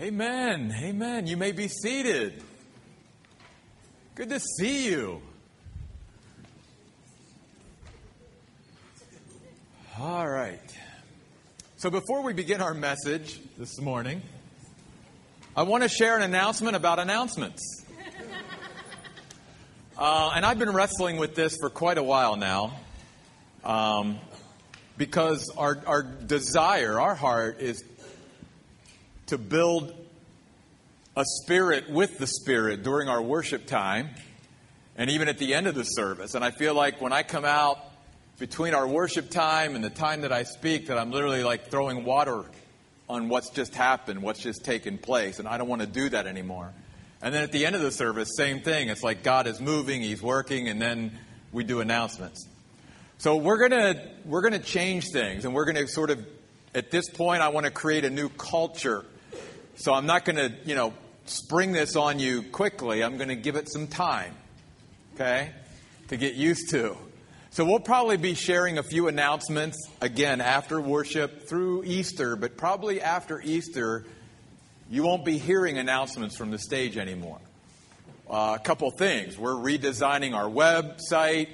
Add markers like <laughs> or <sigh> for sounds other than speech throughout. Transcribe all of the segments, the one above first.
Amen. Amen. You may be seated. Good to see you. All right. So before we begin our message this morning, I want to share an announcement about announcements. <laughs> Uh, and I've been wrestling with this for quite a while now. Um, because our, our desire, our heart, is to build a spirit with the Spirit during our worship time and even at the end of the service. And I feel like when I come out between our worship time and the time that I speak, that I'm literally like throwing water on what's just happened, what's just taken place. And I don't want to do that anymore. And then at the end of the service, same thing. It's like God is moving, He's working, and then we do announcements. So we're gonna we're gonna change things, and we're gonna sort of at this point, I want to create a new culture so I'm not going to, you know, spring this on you quickly. I'm going to give it some time, okay, to get used to. So we'll probably be sharing a few announcements again after worship through Easter, but probably after Easter, you won't be hearing announcements from the stage anymore. Uh, a couple things. We're redesigning our website.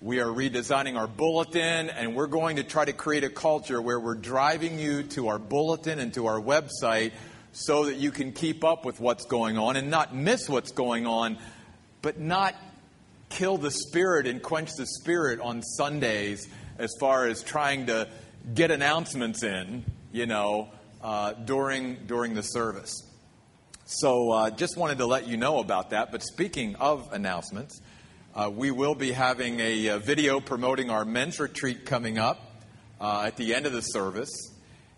We are redesigning our bulletin, and we're going to try to create a culture where we're driving you to our bulletin and to our website so that you can keep up with what's going on and not miss what's going on, but not kill the spirit and quench the spirit on Sundays as far as trying to get announcements in, you know, uh, during during the service. So, uh, just wanted to let you know about that. But speaking of announcements, uh, we will be having a, a, video promoting our men's retreat coming up uh, at the end of the service.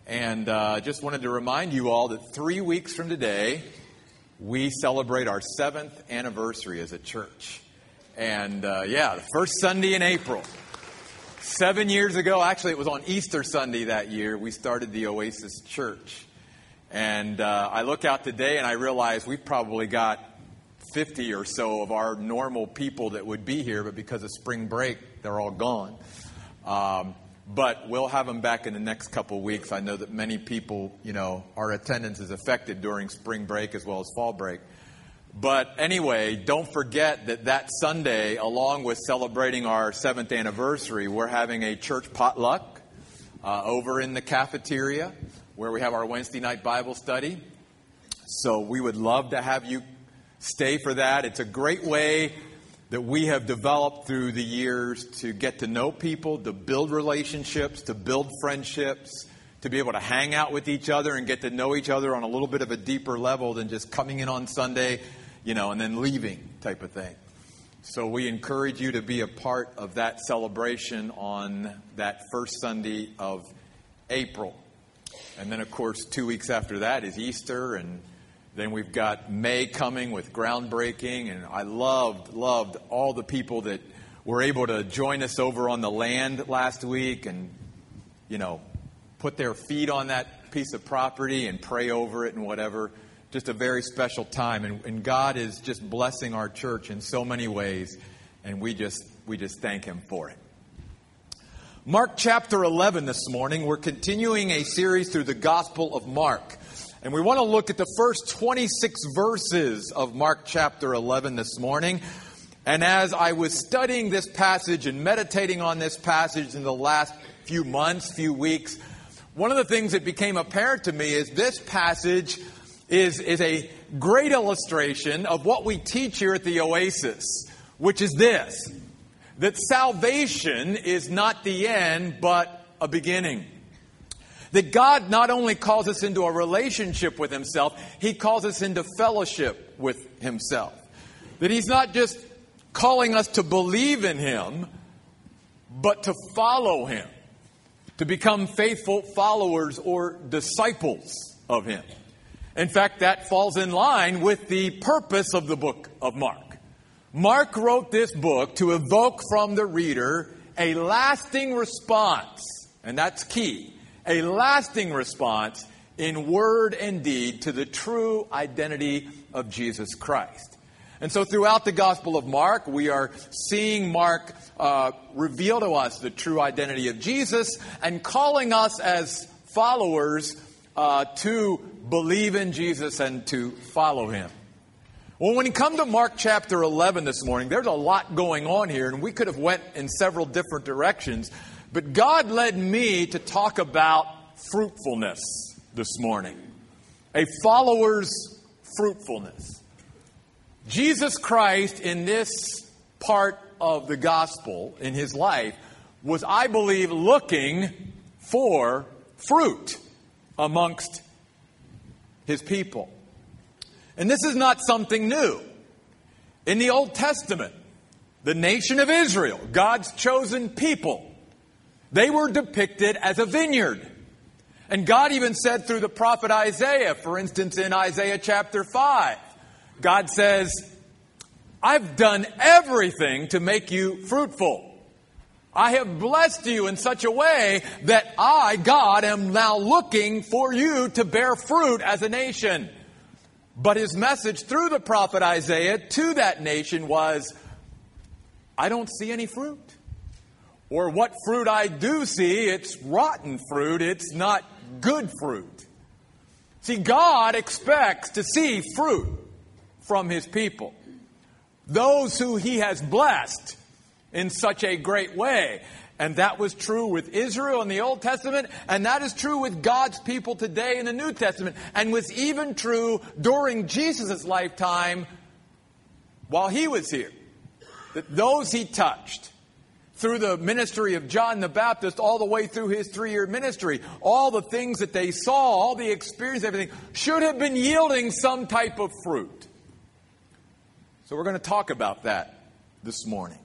And uh, just wanted to remind you all that three weeks from today, we celebrate our seventh anniversary as a church. And uh, yeah, the first Sunday in April. Seven years ago, actually, it was on Easter Sunday that year, we started the Oasis Church. And uh, I look out today and I realize we've probably got 50 or so of our normal people that would be here, but because of spring break, they're all gone. Um, but we'll have them back in the next couple weeks. I know that many people, you know, our attendance is affected during spring break as well as fall break. But anyway, don't forget that that Sunday, along with celebrating our seventh anniversary, we're having a church potluck uh, over in the cafeteria where we have our Wednesday night Bible study. So we would love to have you stay for that. It's a great way that we have developed through the years to get to know people, to build relationships, to build friendships, to be able to hang out with each other and get to know each other on a little bit of a deeper level than just coming in on Sunday, you know, and then leaving type of thing. So we encourage you to be a part of that celebration on that first Sunday of April. And then, of course, two weeks after that is Easter and then we've got May coming with groundbreaking, and I loved, loved all the people that were able to join us over on the land last week and, you know, put their feet on that piece of property and pray over it and whatever. Just a very special time. And, and God is just blessing our church in so many ways, and we just, we just thank Him for it. Mark chapter 11 this morning. We're continuing a series through the Gospel of Mark. And we want to look at the first 26 verses of Mark chapter 11 this morning. And as I was studying this passage and meditating on this passage in the last few months, few weeks, one of the things that became apparent to me is this passage is, is a great illustration of what we teach here at the Oasis, which is this that salvation is not the end, but a beginning. That God not only calls us into a relationship with Himself, He calls us into fellowship with Himself. That He's not just calling us to believe in Him, but to follow Him, to become faithful followers or disciples of Him. In fact, that falls in line with the purpose of the book of Mark. Mark wrote this book to evoke from the reader a lasting response, and that's key a lasting response in word and deed to the true identity of Jesus Christ. And so, throughout the Gospel of Mark, we are seeing Mark uh, reveal to us the true identity of Jesus and calling us as followers uh, to believe in Jesus and to follow him. Well, when you come to Mark chapter 11 this morning, there's a lot going on here, and we could have went in several different directions, but God led me to talk about fruitfulness this morning. A follower's fruitfulness. Jesus Christ, in this part of the gospel, in his life, was, I believe, looking for fruit amongst his people. And this is not something new. In the Old Testament, the nation of Israel, God's chosen people, they were depicted as a vineyard. And God even said through the prophet Isaiah, for instance, in Isaiah chapter 5, God says, I've done everything to make you fruitful. I have blessed you in such a way that I, God, am now looking for you to bear fruit as a nation. But his message through the prophet Isaiah to that nation was, I don't see any fruit. Or what fruit I do see, it's rotten fruit, it's not good fruit. See, God expects to see fruit from his people. Those who he has blessed in such a great way. And that was true with Israel in the Old Testament, and that is true with God's people today in the New Testament, and was even true during Jesus' lifetime while he was here. That those he touched, through the ministry of John the Baptist, all the way through his three year ministry, all the things that they saw, all the experience, everything, should have been yielding some type of fruit. So we're going to talk about that this morning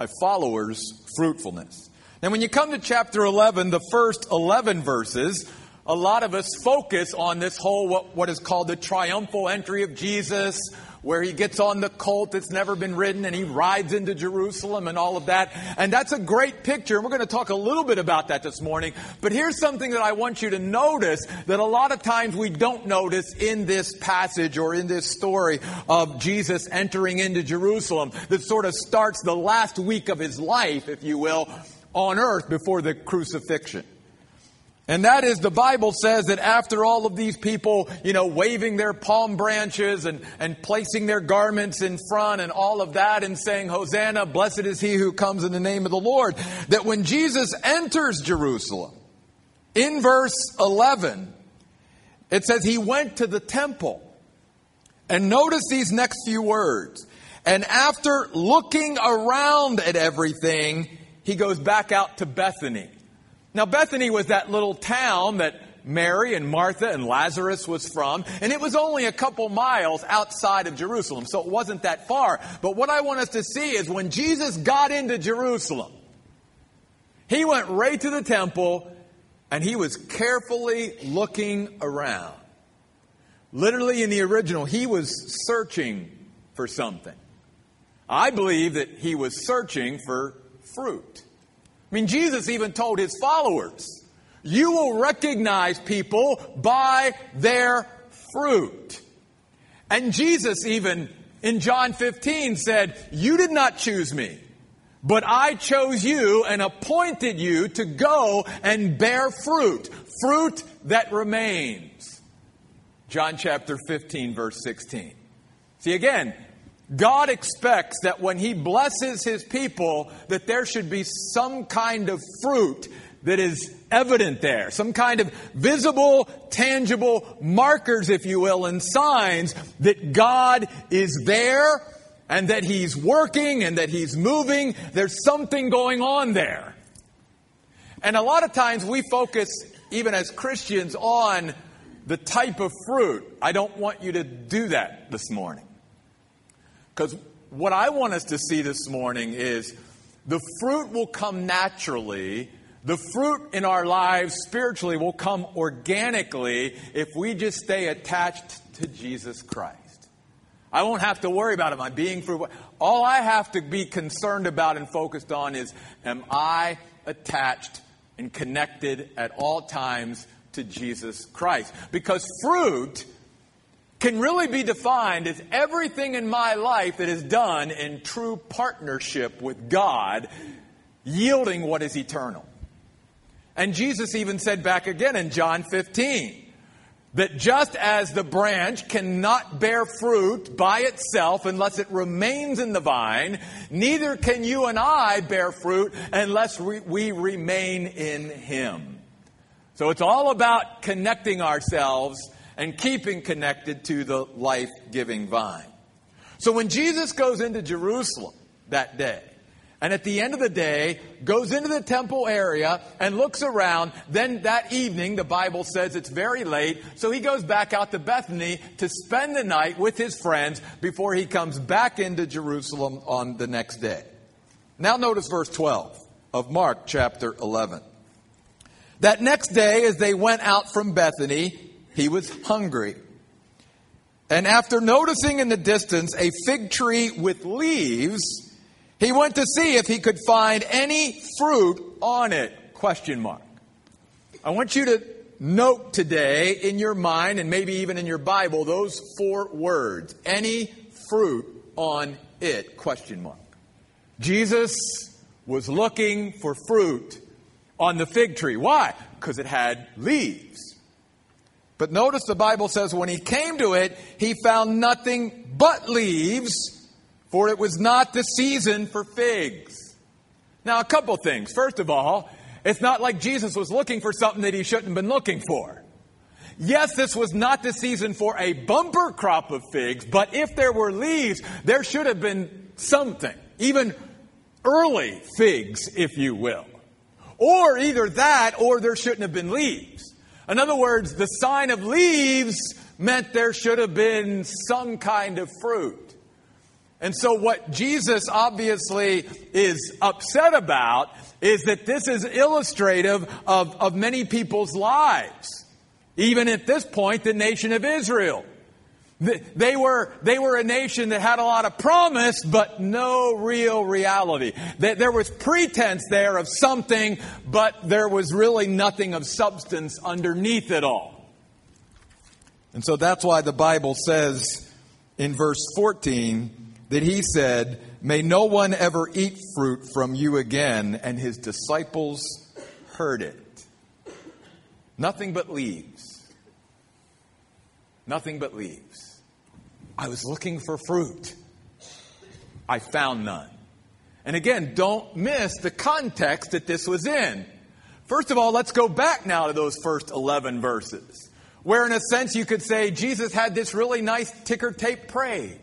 a follower's fruitfulness. Now, when you come to chapter 11, the first 11 verses, a lot of us focus on this whole, what, what is called the triumphal entry of Jesus, where he gets on the colt that's never been ridden and he rides into Jerusalem and all of that. And that's a great picture. And we're going to talk a little bit about that this morning. But here's something that I want you to notice that a lot of times we don't notice in this passage or in this story of Jesus entering into Jerusalem that sort of starts the last week of his life, if you will, on earth before the crucifixion. And that is, the Bible says that after all of these people, you know, waving their palm branches and, and placing their garments in front and all of that and saying, Hosanna, blessed is he who comes in the name of the Lord, that when Jesus enters Jerusalem, in verse 11, it says he went to the temple. And notice these next few words. And after looking around at everything, he goes back out to Bethany. Now, Bethany was that little town that Mary and Martha and Lazarus was from, and it was only a couple miles outside of Jerusalem, so it wasn't that far. But what I want us to see is when Jesus got into Jerusalem, he went right to the temple and he was carefully looking around. Literally in the original, he was searching for something. I believe that he was searching for fruit. I mean, Jesus even told his followers, you will recognize people by their fruit. And Jesus even in John 15 said, you did not choose me, but I chose you and appointed you to go and bear fruit, fruit that remains. John chapter 15 verse 16. See again, God expects that when He blesses His people, that there should be some kind of fruit that is evident there, some kind of visible, tangible markers, if you will, and signs that God is there and that He's working and that He's moving. There's something going on there. And a lot of times we focus, even as Christians, on the type of fruit. I don't want you to do that this morning. Because what I want us to see this morning is the fruit will come naturally. The fruit in our lives spiritually will come organically if we just stay attached to Jesus Christ. I won't have to worry about am I being fruitful. All I have to be concerned about and focused on is am I attached and connected at all times to Jesus Christ? Because fruit can really be defined as everything in my life that is done in true partnership with God, yielding what is eternal. And Jesus even said back again in John 15, that just as the branch cannot bear fruit by itself unless it remains in the vine, neither can you and I bear fruit unless we, we remain in Him. So it's all about connecting ourselves and keeping connected to the life giving vine. So when Jesus goes into Jerusalem that day, and at the end of the day goes into the temple area and looks around. Then that evening, the Bible says it's very late, so he goes back out to Bethany to spend the night with his friends before he comes back into Jerusalem on the next day. Now notice verse 12 of Mark chapter 11. That next day, as they went out from Bethany, he was hungry. And after noticing in the distance a fig tree with leaves, he went to see if he could find any fruit on it. Question mark. I want you to note today in your mind and maybe even in your Bible those four words. Any fruit on it. Question mark. Jesus was looking for fruit on the fig tree. Why? Because it had leaves. But notice the Bible says when he came to it, he found nothing but leaves for it was not the season for figs. Now, a couple things. First of all, it's not like Jesus was looking for something that he shouldn't have been looking for. Yes, this was not the season for a bumper crop of figs, but if there were leaves, there should have been something, even early figs, if you will. Or either that, or there shouldn't have been leaves. In other words, the sign of leaves meant there should have been some kind of fruit. And so, what Jesus obviously is upset about is that this is illustrative of, of many people's lives. Even at this point, the nation of Israel. They were, they were a nation that had a lot of promise, but no real reality. There was pretense there of something, but there was really nothing of substance underneath it all. And so that's why the Bible says in verse 14, that he said, May no one ever eat fruit from you again. And his disciples heard it. Nothing but leaves. Nothing but leaves. I was looking for fruit. I found none. And again, don't miss the context that this was in. First of all, let's go back now to those first 11 verses, where in a sense you could say Jesus had this really nice ticker tape parade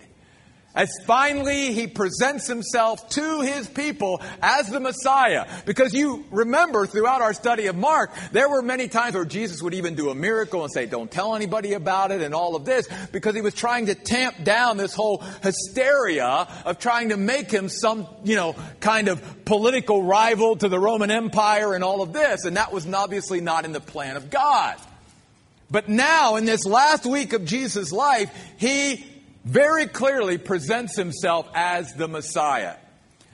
as finally he presents himself to his people as the Messiah. Because you remember throughout our study of Mark, there were many times where Jesus would even do a miracle and say, don't tell anybody about it and all of this, because he was trying to tamp down this whole hysteria of trying to make him some, you know, kind of political rival to the Roman Empire and all of this. And that was obviously not in the plan of God. But now, in this last week of Jesus' life, he very clearly presents himself as the Messiah.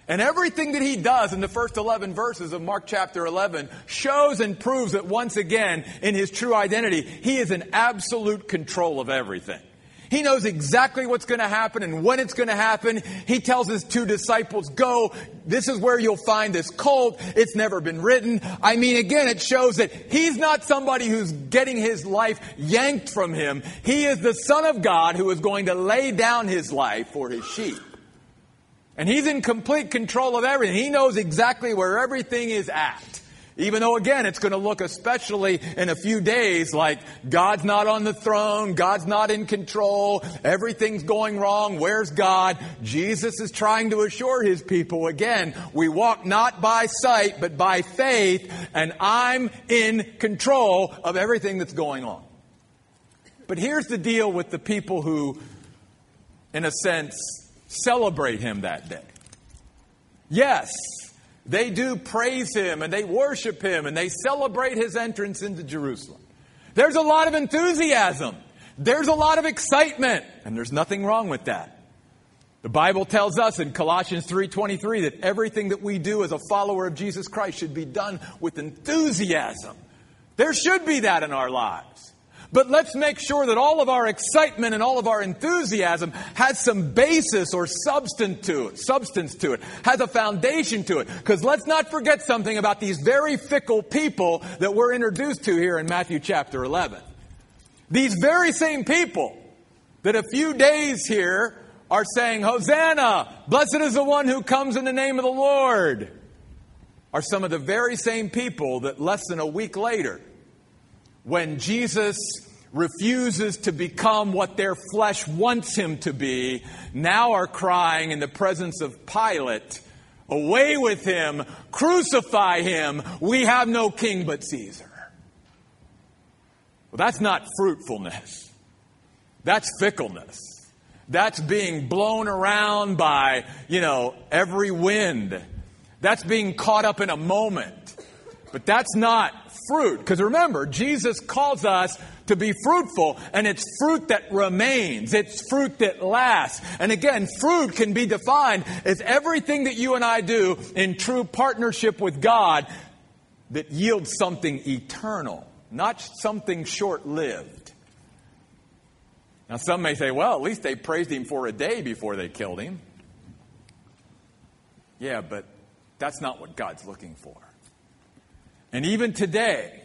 And everything that he does in the first 11 verses of Mark chapter 11 shows and proves that once again, in his true identity, he is in absolute control of everything. He knows exactly what's going to happen and when it's going to happen. He tells his two disciples, go, this is where you'll find this colt. It's never been written. I mean, again, it shows that he's not somebody who's getting his life yanked from him. He is the son of God who is going to lay down his life for his sheep. And he's in complete control of everything. He knows exactly where everything is at. Even though, again, it's going to look, especially in a few days, like God's not on the throne, God's not in control, everything's going wrong, where's God? Jesus is trying to assure his people, again, we walk not by sight, but by faith, and I'm in control of everything that's going on. But here's the deal with the people who, in a sense, celebrate him that day. Yes, they do praise him and they worship him and they celebrate his entrance into Jerusalem. There's a lot of enthusiasm. There's a lot of excitement, and there's nothing wrong with that. The Bible tells us in Colossians 3:23 that everything that we do as a follower of Jesus Christ should be done with enthusiasm. There should be that in our lives. But let's make sure that all of our excitement and all of our enthusiasm has some basis or substance to it, substance to it, has a foundation to it. Because let's not forget something about these very fickle people that we're introduced to here in Matthew chapter 11. These very same people that a few days here are saying, Hosanna, blessed is the one who comes in the name of the Lord, are some of the very same people that less than a week later, when Jesus refuses to become what their flesh wants him to be, now are crying in the presence of Pilate, Away with him, crucify him, we have no king but Caesar. Well, that's not fruitfulness. That's fickleness. That's being blown around by, you know, every wind. That's being caught up in a moment. But that's not fruit. Because remember, Jesus calls us to be fruitful, and it's fruit that remains. It's fruit that lasts. And again, fruit can be defined as everything that you and I do in true partnership with God that yields something eternal, not something short lived. Now, some may say, well, at least they praised him for a day before they killed him. Yeah, but that's not what God's looking for. And even today,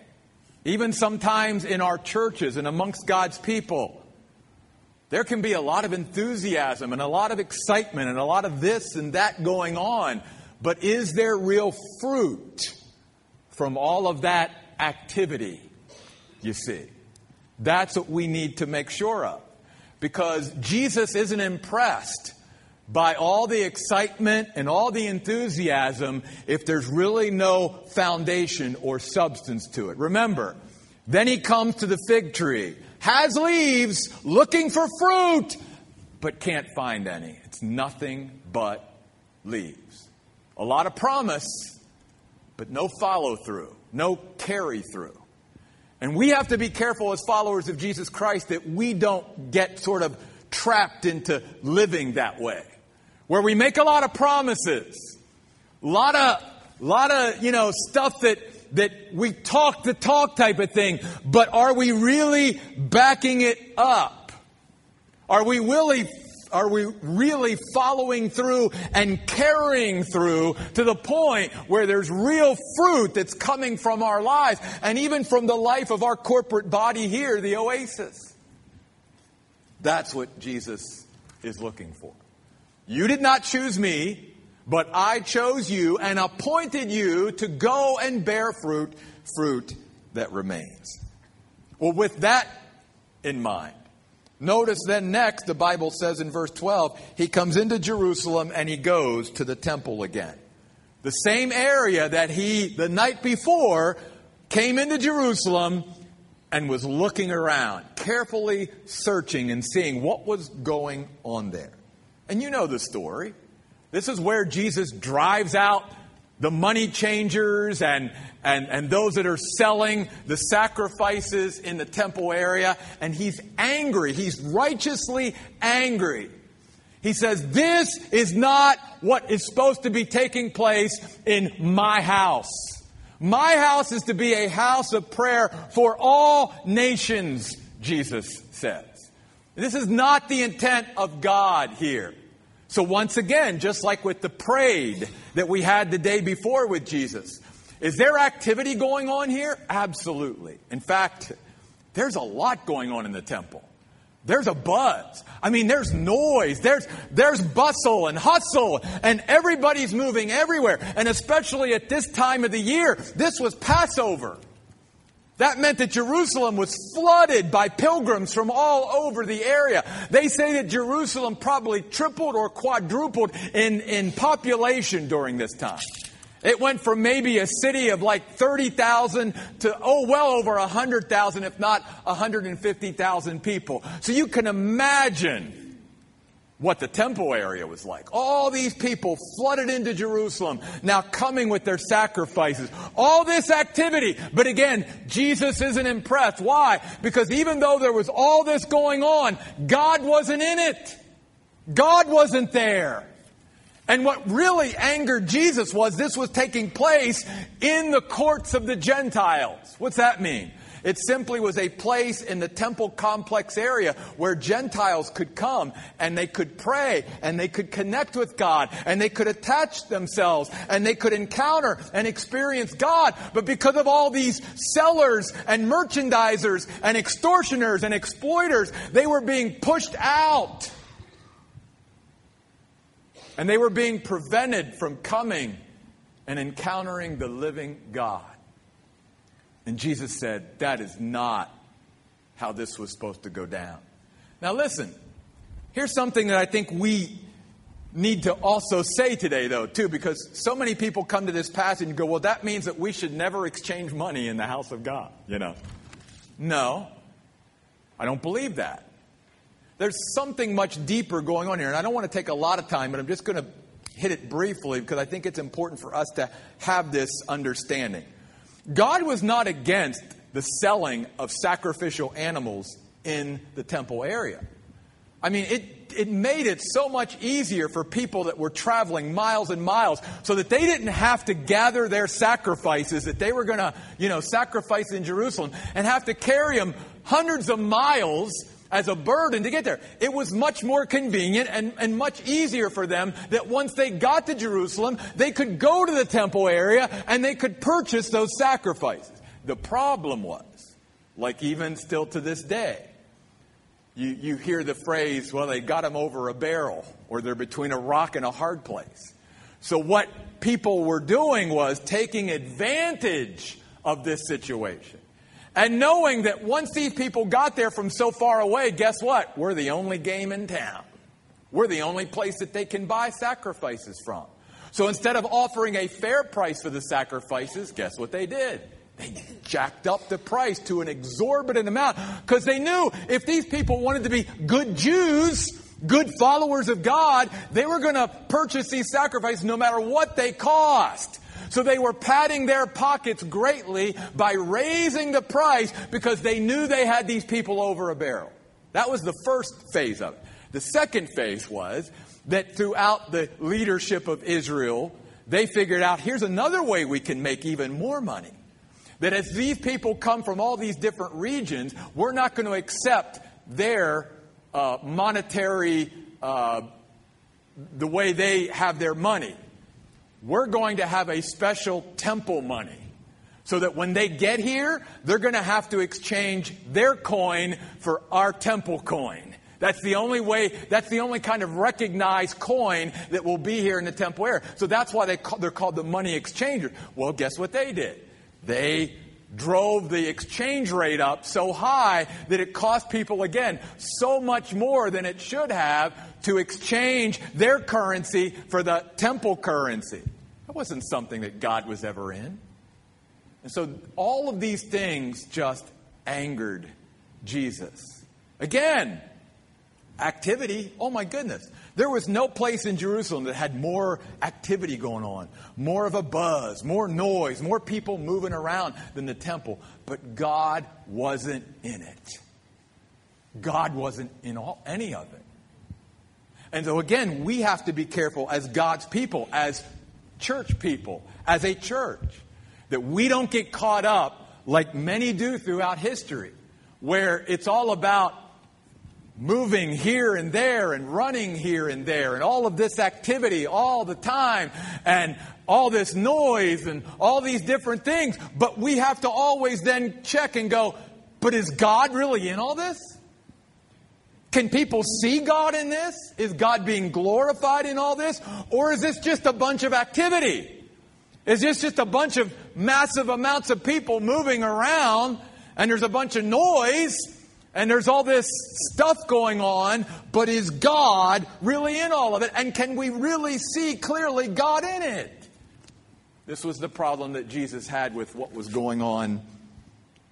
even sometimes in our churches and amongst God's people, there can be a lot of enthusiasm and a lot of excitement and a lot of this and that going on. But is there real fruit from all of that activity? You see, that's what we need to make sure of. Because Jesus isn't impressed by all the excitement and all the enthusiasm if there's really no foundation or substance to it. Remember, then he comes to the fig tree, has leaves, looking for fruit, but can't find any. It's nothing but leaves. A lot of promise, but no follow through, no carry through. And we have to be careful as followers of Jesus Christ that we don't get sort of trapped into living that way where we make a lot of promises, a lot of, lot of, you know, stuff that, that we talk the talk type of thing, but are we really backing it up? Are we really, are we really following through and carrying through to the point where there's real fruit that's coming from our lives and even from the life of our corporate body here, the oasis? That's what Jesus is looking for. You did not choose me, but I chose you and appointed you to go and bear fruit, fruit that remains. Well, with that in mind, notice then next, the Bible says in verse 12, he comes into Jerusalem and he goes to the temple again. The same area that he, the night before, came into Jerusalem and was looking around, carefully searching and seeing what was going on there. And you know the story. This is where Jesus drives out the money changers and, and, and those that are selling the sacrifices in the temple area. And he's angry. He's righteously angry. He says, This is not what is supposed to be taking place in my house. My house is to be a house of prayer for all nations, Jesus says. This is not the intent of God here. So once again, just like with the parade that we had the day before with Jesus, is there activity going on here? Absolutely. In fact, there's a lot going on in the temple. There's a buzz. I mean, there's noise. There's, there's bustle and hustle and everybody's moving everywhere. And especially at this time of the year, this was Passover. That meant that Jerusalem was flooded by pilgrims from all over the area. They say that Jerusalem probably tripled or quadrupled in, in population during this time. It went from maybe a city of like 30,000 to, oh, well over 100,000, if not 150,000 people. So you can imagine what the temple area was like. All these people flooded into Jerusalem, now coming with their sacrifices. All this activity. But again, Jesus isn't impressed. Why? Because even though there was all this going on, God wasn't in it. God wasn't there. And what really angered Jesus was this was taking place in the courts of the Gentiles. What's that mean? It simply was a place in the temple complex area where Gentiles could come and they could pray and they could connect with God and they could attach themselves and they could encounter and experience God. But because of all these sellers and merchandisers and extortioners and exploiters, they were being pushed out. And they were being prevented from coming and encountering the living God. And Jesus said, That is not how this was supposed to go down. Now, listen, here's something that I think we need to also say today, though, too, because so many people come to this passage and go, Well, that means that we should never exchange money in the house of God, you know. No, I don't believe that. There's something much deeper going on here, and I don't want to take a lot of time, but I'm just going to hit it briefly because I think it's important for us to have this understanding. God was not against the selling of sacrificial animals in the temple area. I mean, it, it made it so much easier for people that were traveling miles and miles so that they didn't have to gather their sacrifices that they were going to, you know, sacrifice in Jerusalem and have to carry them hundreds of miles as a burden to get there. It was much more convenient and, and much easier for them that once they got to Jerusalem, they could go to the temple area and they could purchase those sacrifices. The problem was, like even still to this day, you, you hear the phrase, well, they got them over a barrel, or they're between a rock and a hard place. So what people were doing was taking advantage of this situation. And knowing that once these people got there from so far away, guess what? We're the only game in town. We're the only place that they can buy sacrifices from. So instead of offering a fair price for the sacrifices, guess what they did? They jacked up the price to an exorbitant amount because they knew if these people wanted to be good Jews, good followers of God, they were going to purchase these sacrifices no matter what they cost. So they were padding their pockets greatly by raising the price because they knew they had these people over a barrel. That was the first phase of it. The second phase was that throughout the leadership of Israel, they figured out here's another way we can make even more money. That as these people come from all these different regions, we're not going to accept their uh, monetary, uh, the way they have their money we're going to have a special temple money. So that when they get here, they're going to have to exchange their coin for our temple coin. That's the only way, that's the only kind of recognized coin that will be here in the temple area. So that's why they call, they're called the money exchangers. Well, guess what they did? They drove the exchange rate up so high that it cost people, again, so much more than it should have to exchange their currency for the temple currency. That wasn't something that God was ever in. And so all of these things just angered Jesus. Again, activity. Oh my goodness. There was no place in Jerusalem that had more activity going on, more of a buzz, more noise, more people moving around than the temple. But God wasn't in it. God wasn't in all, any of it. And so, again, we have to be careful as God's people, as church people, as a church, that we don't get caught up like many do throughout history, where it's all about moving here and there and running here and there and all of this activity all the time and all this noise and all these different things. But we have to always then check and go, but is God really in all this? Can people see God in this? Is God being glorified in all this? Or is this just a bunch of activity? Is this just a bunch of massive amounts of people moving around and there's a bunch of noise and there's all this stuff going on, but is God really in all of it? And can we really see clearly God in it? This was the problem that Jesus had with what was going on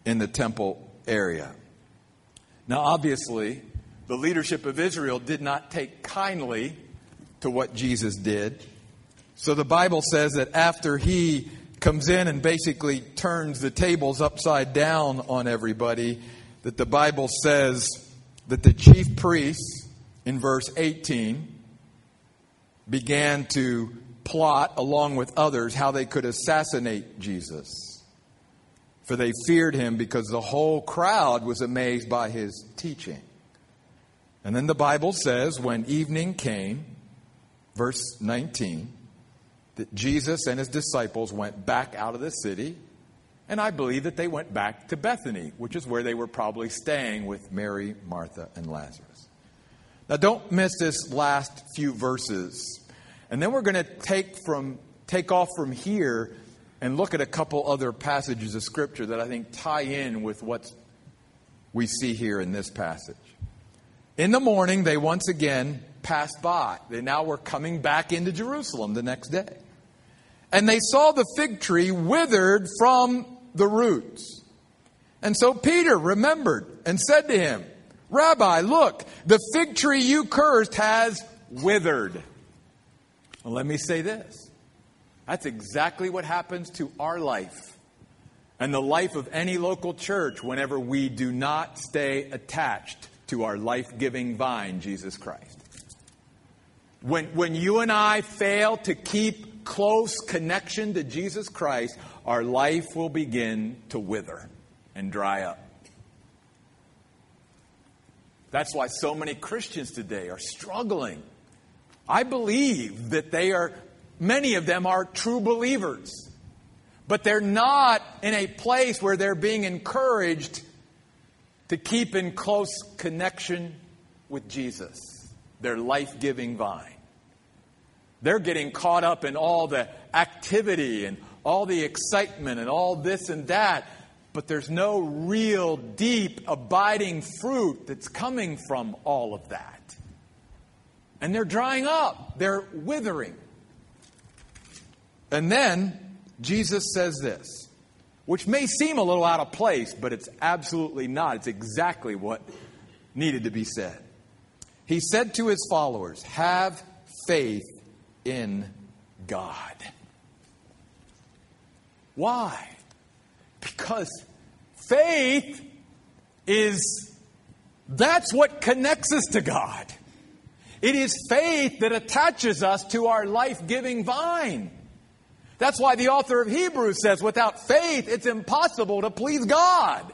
in the temple area. Now, obviously, the leadership of Israel did not take kindly to what Jesus did. So the Bible says that after he comes in and basically turns the tables upside down on everybody, that the Bible says that the chief priests in verse 18 began to plot along with others how they could assassinate Jesus. for they feared him because the whole crowd was amazed by his teaching. And then the Bible says, when evening came, verse 19, that Jesus and his disciples went back out of the city, and I believe that they went back to Bethany, which is where they were probably staying with Mary, Martha, and Lazarus. Now, don't miss this last few verses. And then we're going to take from take off from here and look at a couple other passages of Scripture that I think tie in with what we see here in this passage. In the morning, they once again passed by. They now were coming back into Jerusalem the next day. And they saw the fig tree withered from the roots. And so Peter remembered and said to him, Rabbi, look, the fig tree you cursed has withered. Well, let me say this that's exactly what happens to our life and the life of any local church whenever we do not stay attached to our life giving vine, Jesus Christ. When, when you and I fail to keep close connection to Jesus Christ, our life will begin to wither and dry up. That's why so many Christians today are struggling. I believe that they are Many of them are true believers, but they're not in a place where they're being encouraged to keep in close connection with Jesus, their life giving vine. They're getting caught up in all the activity and all the excitement and all this and that, but there's no real deep, abiding fruit that's coming from all of that. And they're drying up, they're withering. And then Jesus says this, which may seem a little out of place, but it's absolutely not. It's exactly what needed to be said. He said to his followers, Have faith in God. Why? Because faith is that's what connects us to God. It is faith that attaches us to our life giving vine. That's why the author of Hebrews says, without faith, it's impossible to please God.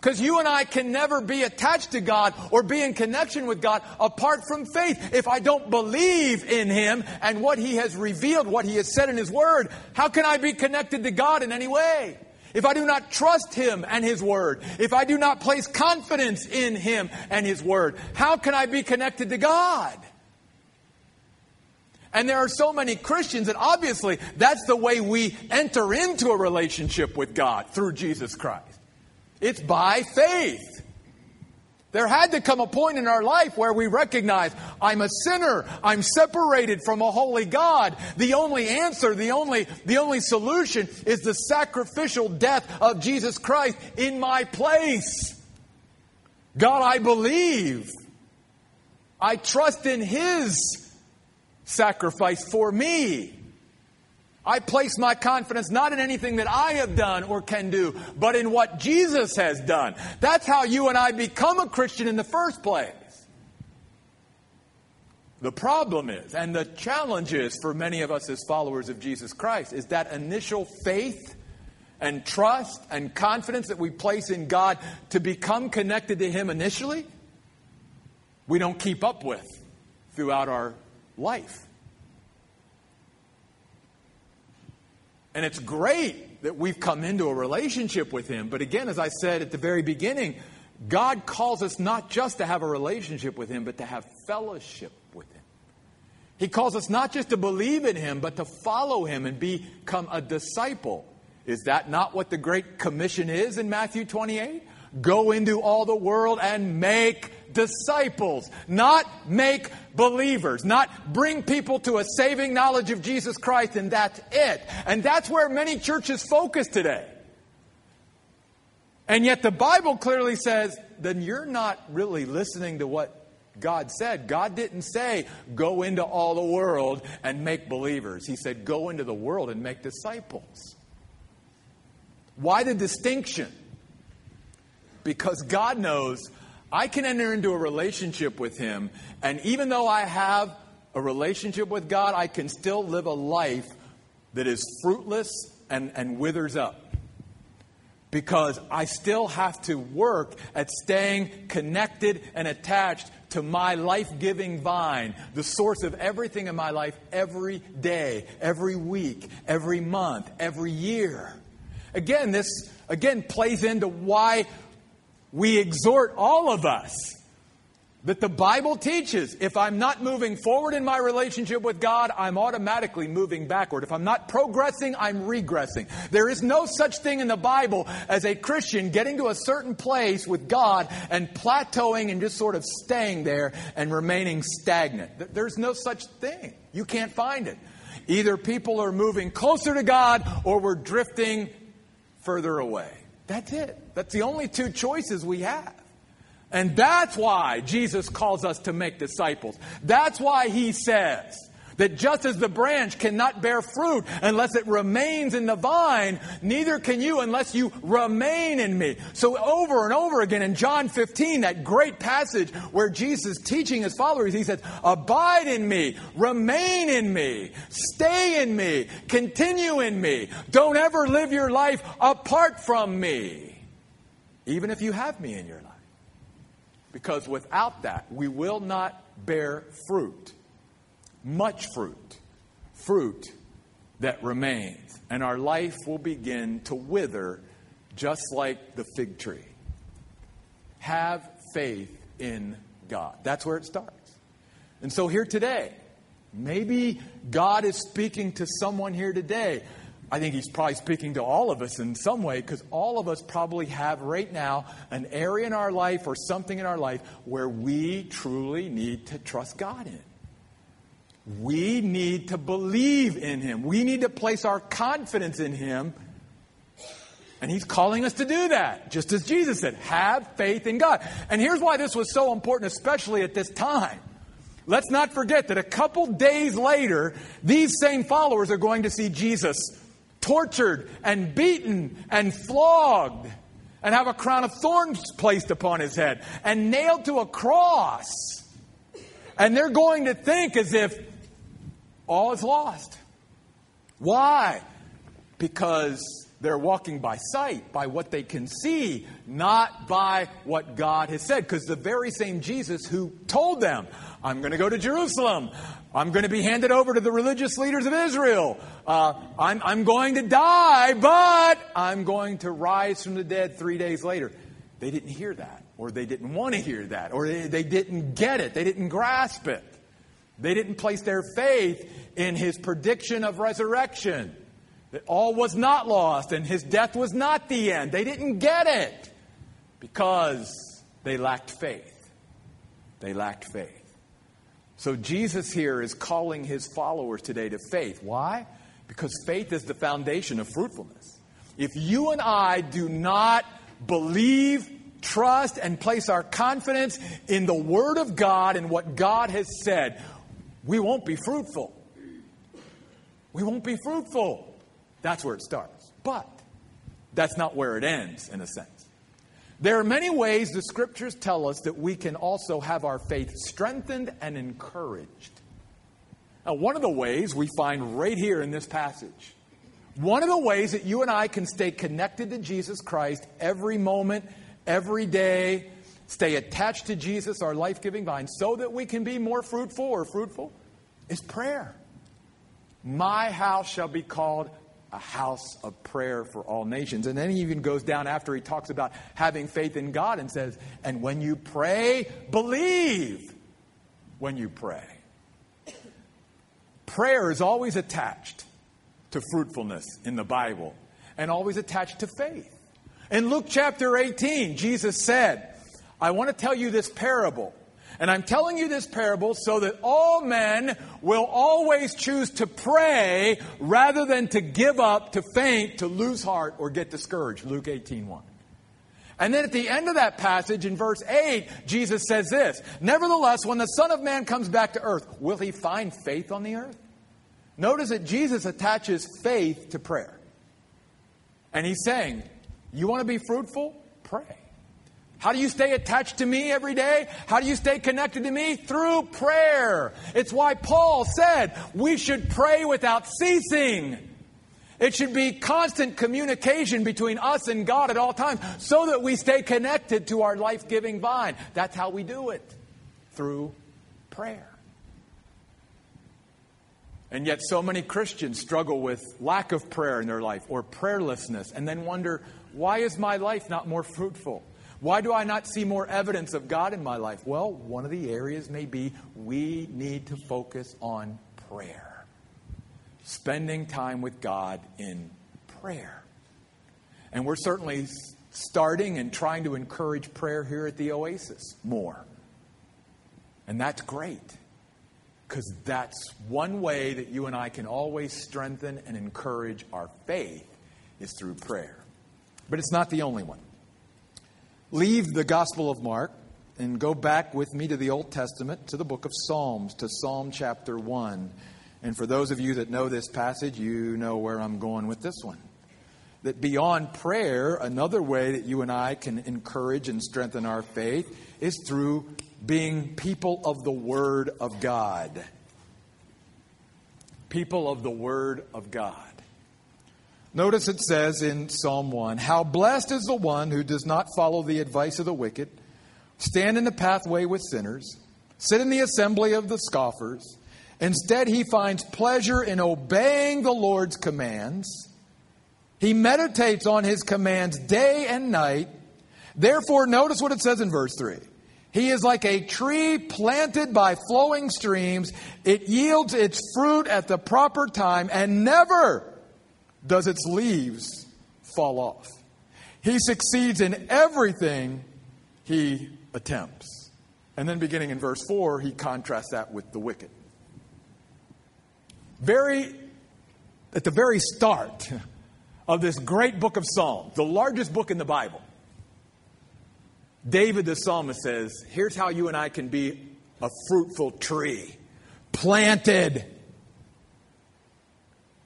Because you and I can never be attached to God or be in connection with God apart from faith. If I don't believe in Him and what He has revealed, what He has said in His Word, how can I be connected to God in any way? If I do not trust Him and His Word, if I do not place confidence in Him and His Word, how can I be connected to God? And there are so many Christians that obviously that's the way we enter into a relationship with God through Jesus Christ. It's by faith. There had to come a point in our life where we recognize I'm a sinner. I'm separated from a holy God. The only answer, the only, the only solution is the sacrificial death of Jesus Christ in my place. God, I believe. I trust in His sacrifice for me. I place my confidence not in anything that I have done or can do, but in what Jesus has done. That's how you and I become a Christian in the first place. The problem is, and the challenge is for many of us as followers of Jesus Christ, is that initial faith and trust and confidence that we place in God to become connected to Him initially, we don't keep up with throughout our life. And it's great that we've come into a relationship with Him. But again, as I said at the very beginning, God calls us not just to have a relationship with Him, but to have fellowship with Him. He calls us not just to believe in Him, but to follow Him and become a disciple. Is that not what the Great Commission is in Matthew 28? Go into all the world and make disciples, not make believers, not bring people to a saving knowledge of Jesus Christ and that's it. And that's where many churches focus today. And yet the Bible clearly says, then you're not really listening to what God said. God didn't say, go into all the world and make believers. He said, go into the world and make disciples. Why the distinction? Because God knows I can enter into a relationship with Him, and even though I have a relationship with God, I can still live a life that is fruitless and, and withers up. because I still have to work at staying connected and attached to my life giving vine, the source of everything in my life every day, every week, every month, every year. Again, this again plays into why we exhort all of us that the Bible teaches if I'm not moving forward in my relationship with God, I'm automatically moving backward. If I'm not progressing, I'm regressing. There is no such thing in the Bible as a Christian getting to a certain place with God and plateauing and just sort of staying there and remaining stagnant. There's no such thing. You can't find it. Either people are moving closer to God or we're drifting further away. That's it. That's the only two choices we have. And that's why Jesus calls us to make disciples. That's why he says that just as the branch cannot bear fruit unless it remains in the vine, neither can you unless you remain in me. So over and over again in John 15, that great passage where Jesus teaching his followers, he says, abide in me, remain in me, stay in me, continue in me. Don't ever live your life apart from me, even if you have me in your life. Because without that, we will not bear fruit, much fruit, fruit that remains. And our life will begin to wither just like the fig tree. Have faith in God. That's where it starts. And so, here today, maybe God is speaking to someone here today I think he's probably speaking to all of us in some way because all of us probably have right now an area in our life or something in our life where we truly need to trust God in. We need to believe in him. We need to place our confidence in him. And he's calling us to do that, just as Jesus said, have faith in God. And here's why this was so important, especially at this time. Let's not forget that a couple days later, these same followers are going to see Jesus tortured and beaten and flogged and have a crown of thorns placed upon his head and nailed to a cross. And they're going to think as if all is lost. Why? Because they're walking by sight, by what they can see, not by what God has said. Because the very same Jesus who told them, I'm going to go to Jerusalem. I'm going to be handed over to the religious leaders of Israel. Uh, I'm, I'm going to die, but I'm going to rise from the dead three days later. They didn't hear that, or they didn't want to hear that, or they, they didn't get it, they didn't grasp it. They didn't place their faith in his prediction of resurrection. That all was not lost and his death was not the end. They didn't get it because they lacked faith. They lacked faith. So Jesus here is calling his followers today to faith. Why? Because faith is the foundation of fruitfulness. If you and I do not believe, trust, and place our confidence in the Word of God and what God has said, we won't be fruitful. We won't be fruitful. That's where it starts. But that's not where it ends, in a sense. There are many ways the scriptures tell us that we can also have our faith strengthened and encouraged. Now, one of the ways we find right here in this passage, one of the ways that you and I can stay connected to Jesus Christ every moment, every day, stay attached to Jesus, our life giving vine, so that we can be more fruitful or fruitful, is prayer. My house shall be called a house of prayer for all nations. And then he even goes down after he talks about having faith in God and says, and when you pray, believe when you pray. Prayer is always attached to fruitfulness in the Bible and always attached to faith. In Luke chapter 18, Jesus said, I want to tell you this parable. And I'm telling you this parable so that all men will always choose to pray rather than to give up, to faint, to lose heart, or get discouraged. Luke 18 1. And then at the end of that passage, in verse 8, Jesus says this Nevertheless, when the Son of Man comes back to earth, will he find faith on the earth? Notice that Jesus attaches faith to prayer. And he's saying, You want to be fruitful? Pray. How do you stay attached to me every day? How do you stay connected to me? Through prayer. It's why Paul said we should pray without ceasing. It should be constant communication between us and God at all times so that we stay connected to our life giving vine. That's how we do it through prayer. And yet, so many Christians struggle with lack of prayer in their life or prayerlessness and then wonder, why is my life not more fruitful? Why do I not see more evidence of God in my life? Well, one of the areas may be we need to focus on prayer, spending time with God in prayer. And we're certainly starting and trying to encourage prayer here at the Oasis more. And that's great. Because that's one way that you and I can always strengthen and encourage our faith is through prayer. But it's not the only one. Leave the Gospel of Mark and go back with me to the Old Testament, to the book of Psalms, to Psalm chapter 1. And for those of you that know this passage, you know where I'm going with this one. That beyond prayer, another way that you and I can encourage and strengthen our faith is through being people of the Word of God. People of the Word of God. Notice it says in Psalm 1 How blessed is the one who does not follow the advice of the wicked, stand in the pathway with sinners, sit in the assembly of the scoffers. Instead, he finds pleasure in obeying the Lord's commands. He meditates on his commands day and night. Therefore, notice what it says in verse 3 he is like a tree planted by flowing streams. It yields its fruit at the proper time and never does its leaves fall off. He succeeds in everything he attempts. And then beginning in verse 4, he contrasts that with the wicked. Very, at the very start of this great book of Psalms, the largest book in the Bible, David the psalmist says, Here's how you and I can be a fruitful tree, planted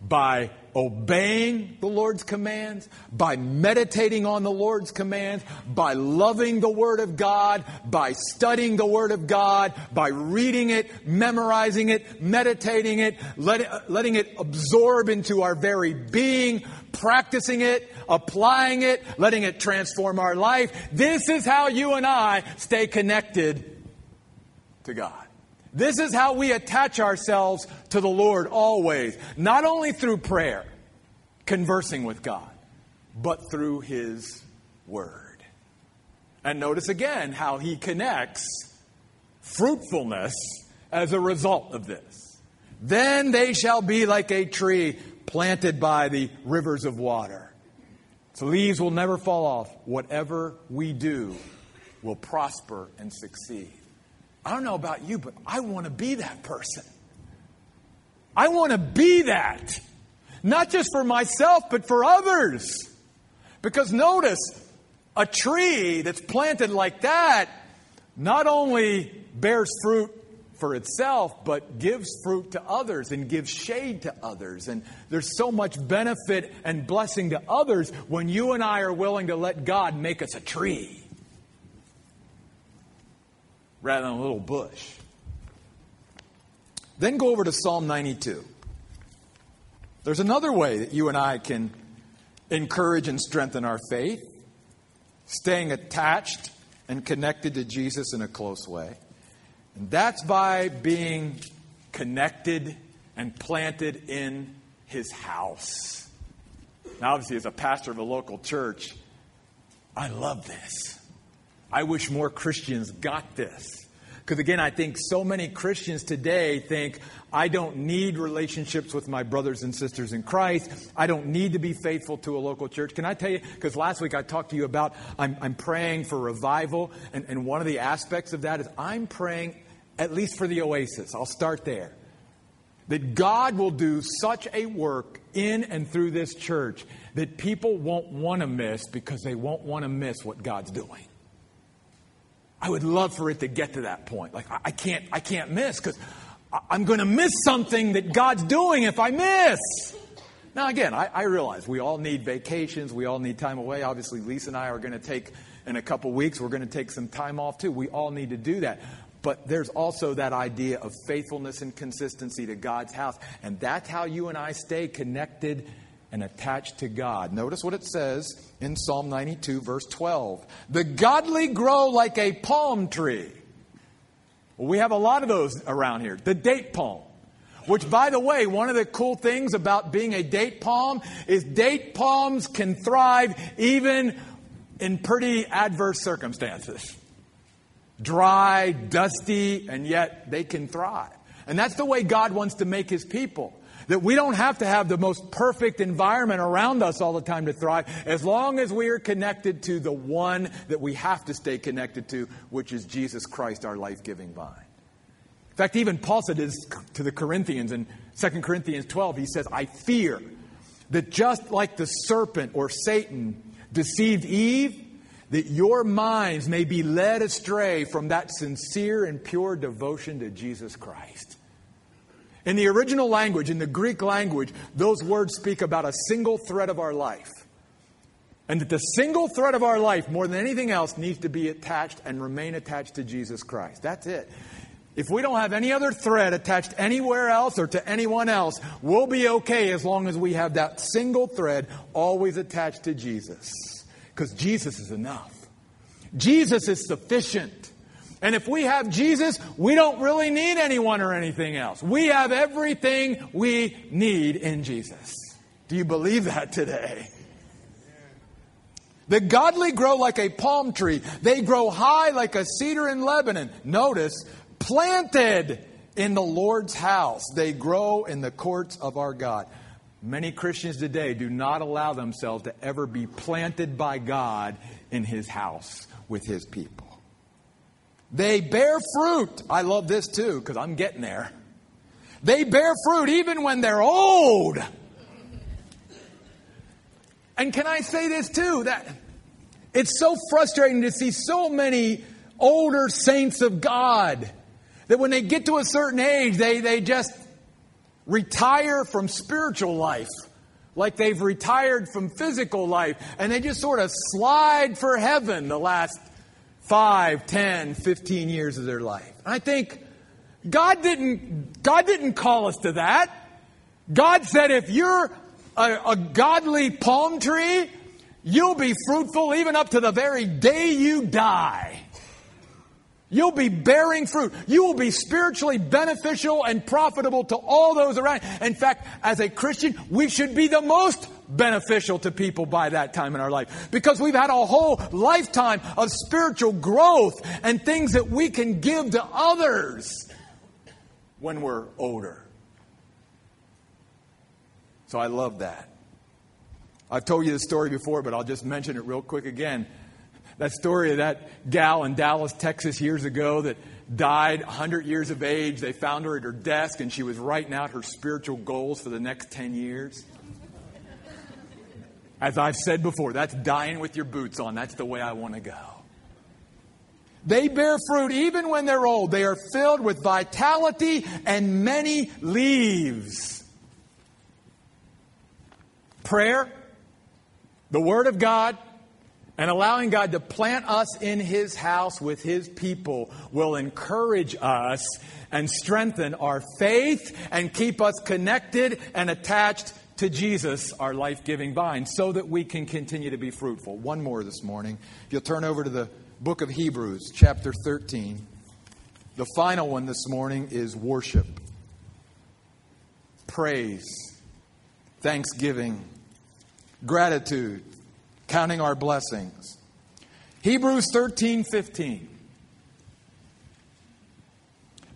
by obeying the Lord's commands, by meditating on the Lord's commands, by loving the Word of God, by studying the Word of God, by reading it, memorizing it, meditating it, let it letting it absorb into our very being, practicing it, applying it, letting it transform our life. This is how you and I stay connected to God. This is how we attach ourselves to the Lord always, not only through prayer, conversing with God, but through His Word. And notice again how He connects fruitfulness as a result of this. Then they shall be like a tree planted by the rivers of water. The leaves will never fall off. Whatever we do will prosper and succeed. I don't know about you, but I want to be that person. I want to be that. Not just for myself, but for others. Because notice, a tree that's planted like that not only bears fruit for itself, but gives fruit to others and gives shade to others. And there's so much benefit and blessing to others when you and I are willing to let God make us a tree rather than a little bush. Then go over to Psalm 92. There's another way that you and I can encourage and strengthen our faith, staying attached and connected to Jesus in a close way. And that's by being connected and planted in his house. Now, obviously, as a pastor of a local church, I love this. I wish more Christians got this. Because again, I think so many Christians today think, I don't need relationships with my brothers and sisters in Christ. I don't need to be faithful to a local church. Can I tell you? Because last week I talked to you about I'm, I'm praying for revival. And, and one of the aspects of that is I'm praying, at least for the oasis. I'll start there. That God will do such a work in and through this church that people won't want to miss because they won't want to miss what God's doing. I would love for it to get to that point. Like, I, can't, I can't miss because I'm going to miss something that God's doing if I miss. Now, again, I, I, realize we all need vacations. We all need time away. Obviously, Lisa and I are going to take, in a couple weeks, we're going to take some time off too. We all need to do that. But there's also that idea of faithfulness and consistency to God's house. And that's how you and I stay connected and attached to God. Notice what it says in Psalm 92, verse 12. The godly grow like a palm tree. Well, we have a lot of those around here. The date palm. Which, by the way, one of the cool things about being a date palm is date palms can thrive even in pretty adverse circumstances. Dry, dusty, and yet they can thrive. And that's the way God wants to make his people. That we don't have to have the most perfect environment around us all the time to thrive, as long as we are connected to the one that we have to stay connected to, which is Jesus Christ, our life giving vine. In fact, even Paul said this to the Corinthians in 2 Corinthians 12. He says, I fear that just like the serpent or Satan deceived Eve, that your minds may be led astray from that sincere and pure devotion to Jesus Christ. In the original language, in the Greek language, those words speak about a single thread of our life. And that the single thread of our life, more than anything else, needs to be attached and remain attached to Jesus Christ. That's it. If we don't have any other thread attached anywhere else or to anyone else, we'll be okay as long as we have that single thread always attached to Jesus. Because Jesus is enough. Jesus is sufficient. And if we have Jesus, we don't really need anyone or anything else. We have everything we need in Jesus. Do you believe that today? The godly grow like a palm tree. They grow high like a cedar in Lebanon. Notice, planted in the Lord's house. They grow in the courts of our God. Many Christians today do not allow themselves to ever be planted by God in His house with His people. They bear fruit. I love this too because I'm getting there. They bear fruit even when they're old. And can I say this too? That it's so frustrating to see so many older saints of God that when they get to a certain age, they, they just retire from spiritual life like they've retired from physical life and they just sort of slide for heaven the last 5, 10, 15 years of their life. And I think God didn't, God didn't call us to that. God said if you're a, a godly palm tree, you'll be fruitful even up to the very day you die. You'll be bearing fruit. You will be spiritually beneficial and profitable to all those around. In fact, as a Christian, we should be the most beneficial to people by that time in our life because we've had a whole lifetime of spiritual growth and things that we can give to others when we're older. So I love that. I've told you the story before, but I'll just mention it real quick again. That story of that gal in Dallas, Texas, years ago that died 100 years of age. They found her at her desk and she was writing out her spiritual goals for the next 10 years. As I've said before, that's dying with your boots on. That's the way I want to go. They bear fruit even when they're old. They are filled with vitality and many leaves. Prayer, the Word of God, and allowing God to plant us in His house with His people will encourage us and strengthen our faith and keep us connected and attached to Jesus, our life giving vine, so that we can continue to be fruitful. One more this morning. If you'll turn over to the book of Hebrews, chapter 13. The final one this morning is worship, praise, thanksgiving, gratitude, counting our blessings. Hebrews 13 15.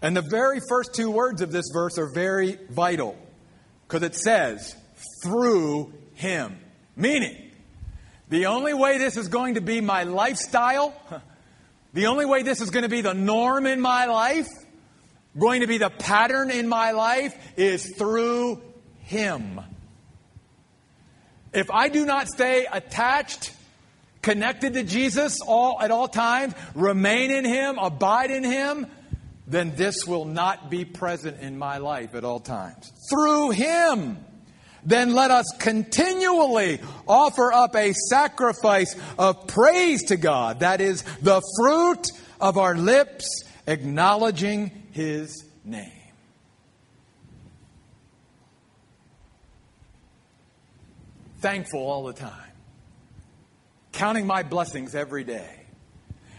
And the very first two words of this verse are very vital because it says, through Him. Meaning, the only way this is going to be my lifestyle, <laughs> the only way this is going to be the norm in my life, going to be the pattern in my life, is through Him. If I do not stay attached, connected to Jesus all, at all times, remain in Him, abide in Him, then this will not be present in my life at all times. Through Him then let us continually offer up a sacrifice of praise to God. That is the fruit of our lips, acknowledging His name. thankful all the time, counting my blessings every day.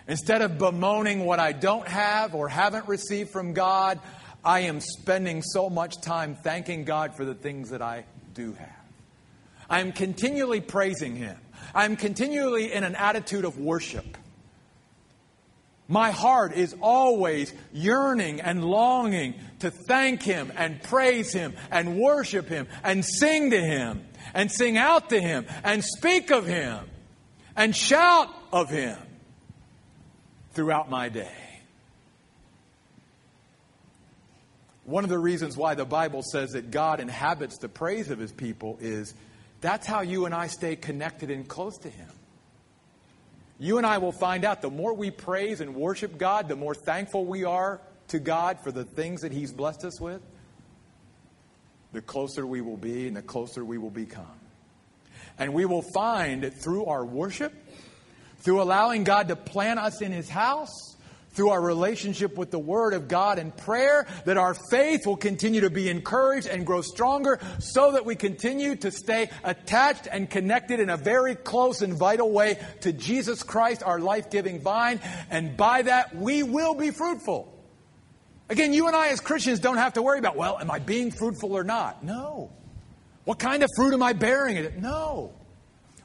Instead of bemoaning what I don't have or haven't received from God, I am spending so much time thanking God for the things that I do have. I am continually praising Him. I am continually in an attitude of worship. My heart is always yearning and longing to thank Him and praise Him and worship Him and sing to Him and sing out to Him and speak of Him and shout of Him throughout my day. One of the reasons why the Bible says that God inhabits the praise of His people is that's how you and I stay connected and close to Him. You and I will find out the more we praise and worship God, the more thankful we are to God for the things that He's blessed us with, the closer we will be and the closer we will become. And we will find that through our worship, through allowing God to plant us in His house, through our relationship with the Word of God and prayer, that our faith will continue to be encouraged and grow stronger so that we continue to stay attached and connected in a very close and vital way to Jesus Christ, our life giving vine. And by that, we will be fruitful. Again, you and I as Christians don't have to worry about, well, am I being fruitful or not? No. What kind of fruit am I bearing? No.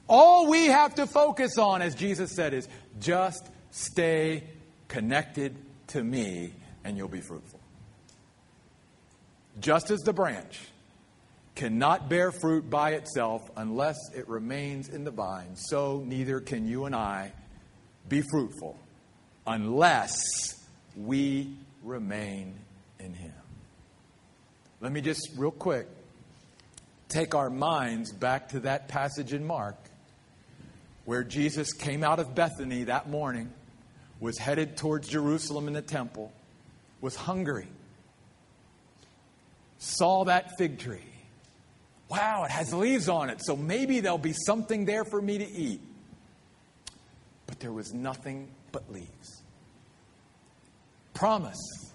All we have to focus on, as Jesus said, is just stay connected to me, and you'll be fruitful. Just as the branch cannot bear fruit by itself unless it remains in the vine, so neither can you and I be fruitful unless we remain in Him. Let me just, real quick, take our minds back to that passage in Mark where Jesus came out of Bethany that morning was headed towards Jerusalem and the temple, was hungry, saw that fig tree. Wow, it has leaves on it, so maybe there'll be something there for me to eat. But there was nothing but leaves. Promise,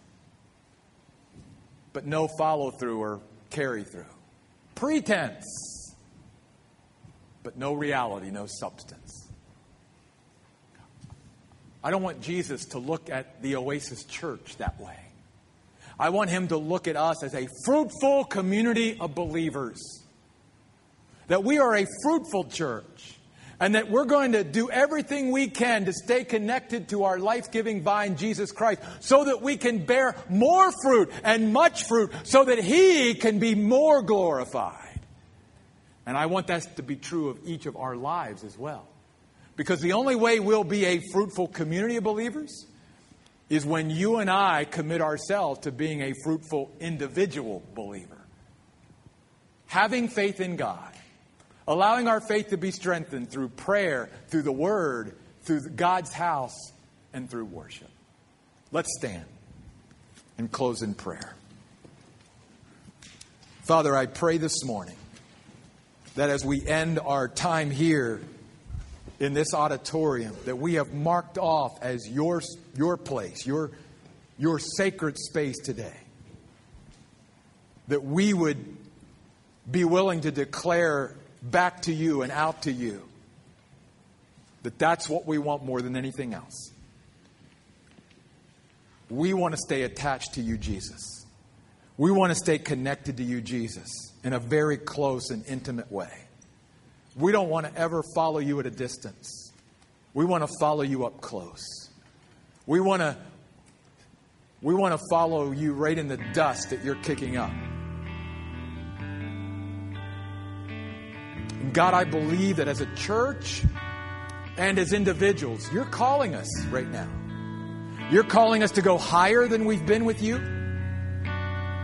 but no follow through or carry through. Pretense, but no reality, no substance. I don't want Jesus to look at the Oasis Church that way. I want him to look at us as a fruitful community of believers. That we are a fruitful church. And that we're going to do everything we can to stay connected to our life giving vine, Jesus Christ, so that we can bear more fruit and much fruit, so that He can be more glorified. And I want that to be true of each of our lives as well. Because the only way we'll be a fruitful community of believers is when you and I commit ourselves to being a fruitful individual believer. Having faith in God, allowing our faith to be strengthened through prayer, through the Word, through God's house, and through worship. Let's stand and close in prayer. Father, I pray this morning that as we end our time here in this auditorium that we have marked off as your, your place, your, your sacred space today. That we would be willing to declare back to you and out to you that that's what we want more than anything else. We want to stay attached to you, Jesus. We want to stay connected to you, Jesus, in a very close and intimate way. We don't want to ever follow you at a distance. We want to follow you up close. We want to we want to follow you right in the dust that you're kicking up. And God, I believe that as a church and as individuals, you're calling us right now. You're calling us to go higher than we've been with you.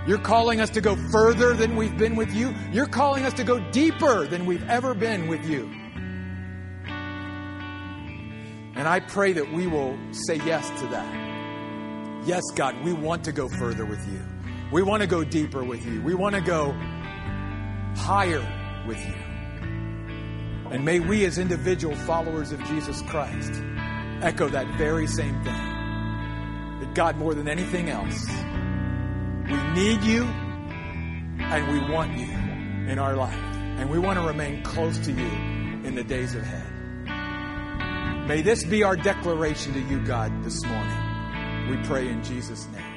You're calling us to go further than we've been with you. You're calling us to go deeper than we've ever been with you. And I pray that we will say yes to that. Yes, God, we want to go further with you. We want to go deeper with you. We want to go higher with you. And may we, as individual followers of Jesus Christ, echo that very same thing. That God, more than anything else, we need you and we want you in our life. And we want to remain close to you in the days ahead. May this be our declaration to you, God, this morning. We pray in Jesus' name.